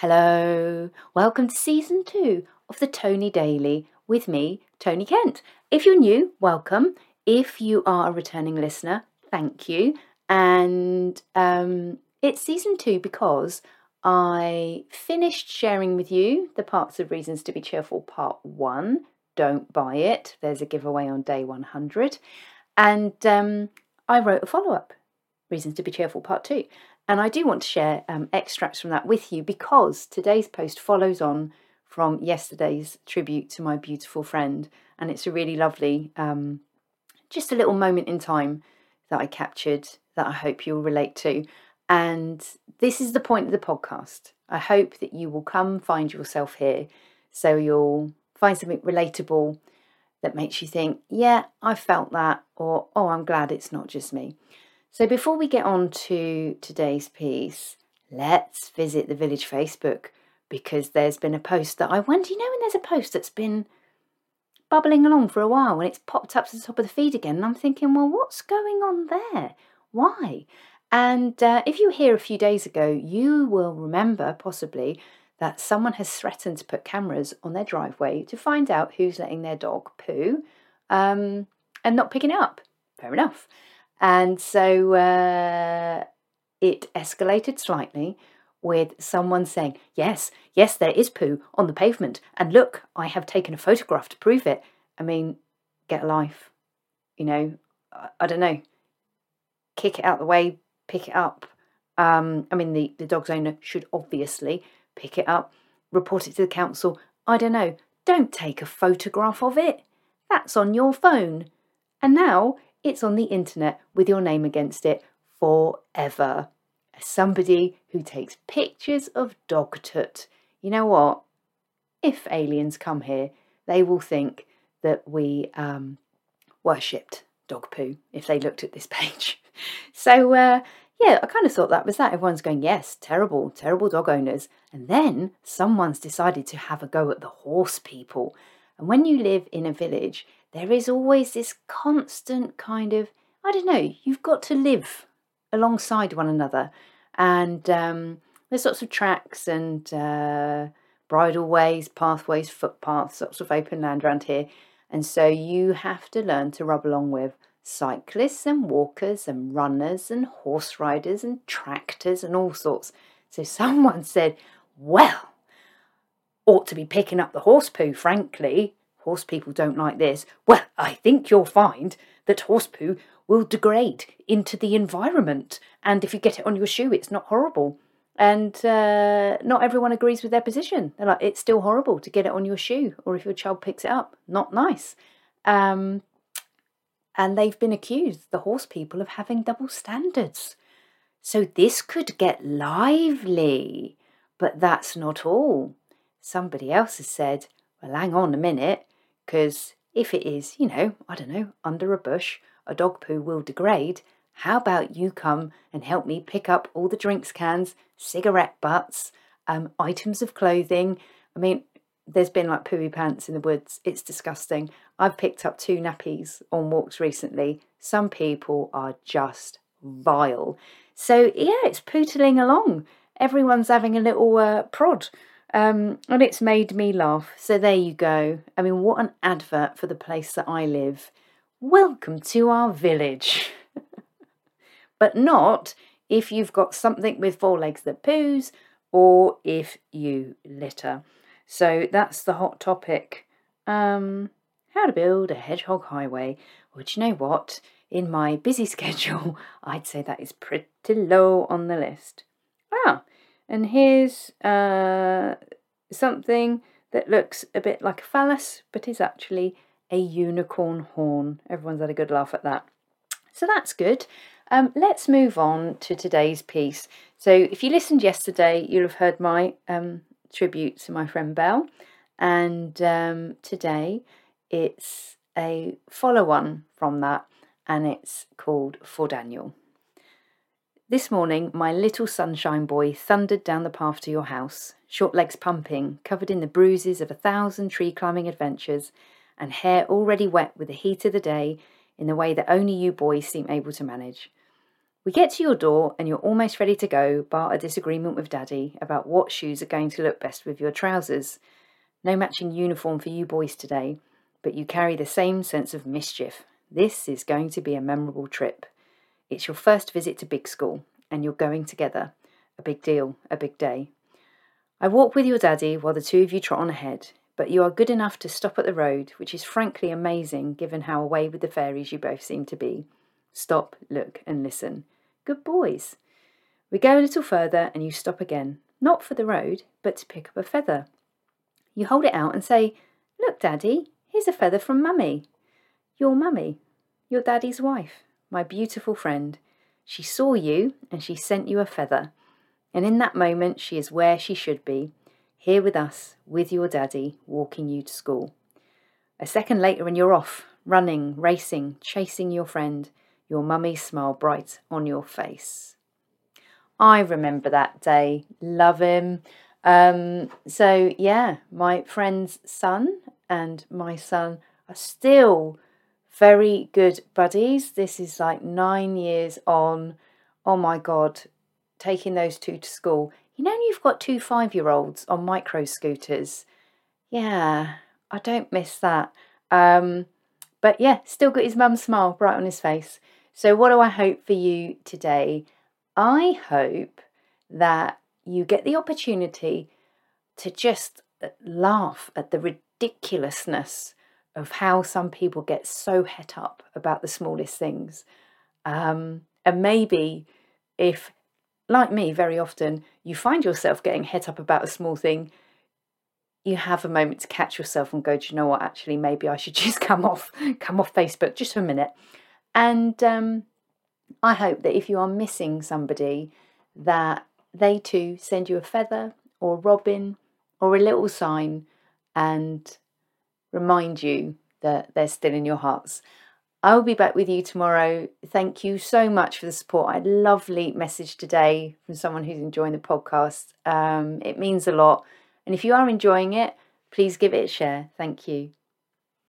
Hello, welcome to season two of the Tony Daily with me, Tony Kent. If you're new, welcome. If you are a returning listener, thank you. And um, it's season two because I finished sharing with you the parts of Reasons to Be Cheerful part one. Don't buy it, there's a giveaway on day 100. And um, I wrote a follow up, Reasons to Be Cheerful part two. And I do want to share um, extracts from that with you because today's post follows on from yesterday's tribute to my beautiful friend. And it's a really lovely, um, just a little moment in time that I captured that I hope you'll relate to. And this is the point of the podcast. I hope that you will come find yourself here so you'll find something relatable that makes you think, yeah, I felt that, or oh, I'm glad it's not just me. So before we get on to today's piece, let's visit the village Facebook because there's been a post that I wonder, you know, when there's a post that's been bubbling along for a while and it's popped up to the top of the feed again, and I'm thinking, well, what's going on there? Why? And uh, if you were here a few days ago, you will remember possibly that someone has threatened to put cameras on their driveway to find out who's letting their dog poo um, and not picking it up. Fair enough. And so uh, it escalated slightly with someone saying, Yes, yes, there is poo on the pavement. And look, I have taken a photograph to prove it. I mean, get a life. You know, I, I don't know. Kick it out the way, pick it up. Um, I mean, the, the dog's owner should obviously pick it up, report it to the council. I don't know. Don't take a photograph of it. That's on your phone. And now it's on the internet with your name against it forever. Somebody who takes pictures of dog tut, you know what? If aliens come here, they will think that we um, worshipped dog poo if they looked at this page. So, uh, yeah, I kind of thought that was that. Everyone's going, yes, terrible, terrible dog owners. And then someone's decided to have a go at the horse people. And when you live in a village, there is always this constant kind of, I don't know, you've got to live alongside one another. And um, there's lots of tracks and uh, bridleways, pathways, footpaths, lots of open land around here. And so you have to learn to rub along with cyclists and walkers and runners and horse riders and tractors and all sorts. So someone said, Well, ought to be picking up the horse poo, frankly horse people don't like this, well, I think you'll find that horse poo will degrade into the environment. And if you get it on your shoe, it's not horrible. And uh, not everyone agrees with their position. They're like, it's still horrible to get it on your shoe, or if your child picks it up, not nice. Um, and they've been accused, the horse people, of having double standards. So this could get lively. But that's not all. Somebody else has said, well, hang on a minute. Because if it is, you know, I don't know, under a bush, a dog poo will degrade. How about you come and help me pick up all the drinks cans, cigarette butts, um, items of clothing? I mean, there's been like pooey pants in the woods. It's disgusting. I've picked up two nappies on walks recently. Some people are just vile. So, yeah, it's pootling along. Everyone's having a little uh, prod um, and it's made me laugh. So there you go. I mean, what an advert for the place that I live. Welcome to our village. but not if you've got something with four legs that poos or if you litter. So that's the hot topic. Um, how to build a hedgehog highway. Well, do you know what? In my busy schedule, I'd say that is pretty low on the list. Ah, and here's uh, something that looks a bit like a phallus, but is actually a unicorn horn. Everyone's had a good laugh at that. So that's good. Um, let's move on to today's piece. So, if you listened yesterday, you'll have heard my um, tribute to my friend Belle, and um, today it's a follow on from that, and it's called For Daniel. This morning, my little sunshine boy thundered down the path to your house, short legs pumping, covered in the bruises of a thousand tree climbing adventures, and hair already wet with the heat of the day in the way that only you boys seem able to manage. We get to your door and you're almost ready to go, bar a disagreement with Daddy about what shoes are going to look best with your trousers. No matching uniform for you boys today, but you carry the same sense of mischief. This is going to be a memorable trip. It's your first visit to big school, and you're going together. A big deal, a big day. I walk with your daddy while the two of you trot on ahead, but you are good enough to stop at the road, which is frankly amazing given how away with the fairies you both seem to be. Stop, look, and listen. Good boys. We go a little further and you stop again, not for the road, but to pick up a feather. You hold it out and say, Look, Daddy, here's a feather from Mummy. Your Mummy, your daddy's wife, my beautiful friend. She saw you and she sent you a feather. And in that moment, she is where she should be, here with us, with your daddy, walking you to school. A second later, and you're off, running, racing, chasing your friend, your mummy smile bright on your face. I remember that day. Love him. Um, so, yeah, my friend's son and my son are still very good buddies. This is like nine years on. Oh my God, taking those two to school. You know, you've got two five year olds on micro scooters. Yeah, I don't miss that. Um, but yeah, still got his mum's smile bright on his face. So, what do I hope for you today? I hope that you get the opportunity to just uh, laugh at the ridiculousness of how some people get so het up about the smallest things. Um, and maybe if like me, very often you find yourself getting het up about a small thing. You have a moment to catch yourself and go, do you know what? Actually, maybe I should just come off, come off Facebook just for a minute. And um, I hope that if you are missing somebody, that they too send you a feather or a robin or a little sign and remind you that they're still in your hearts. I will be back with you tomorrow. Thank you so much for the support. I had a lovely message today from someone who's enjoying the podcast. Um, it means a lot. And if you are enjoying it, please give it a share. Thank you.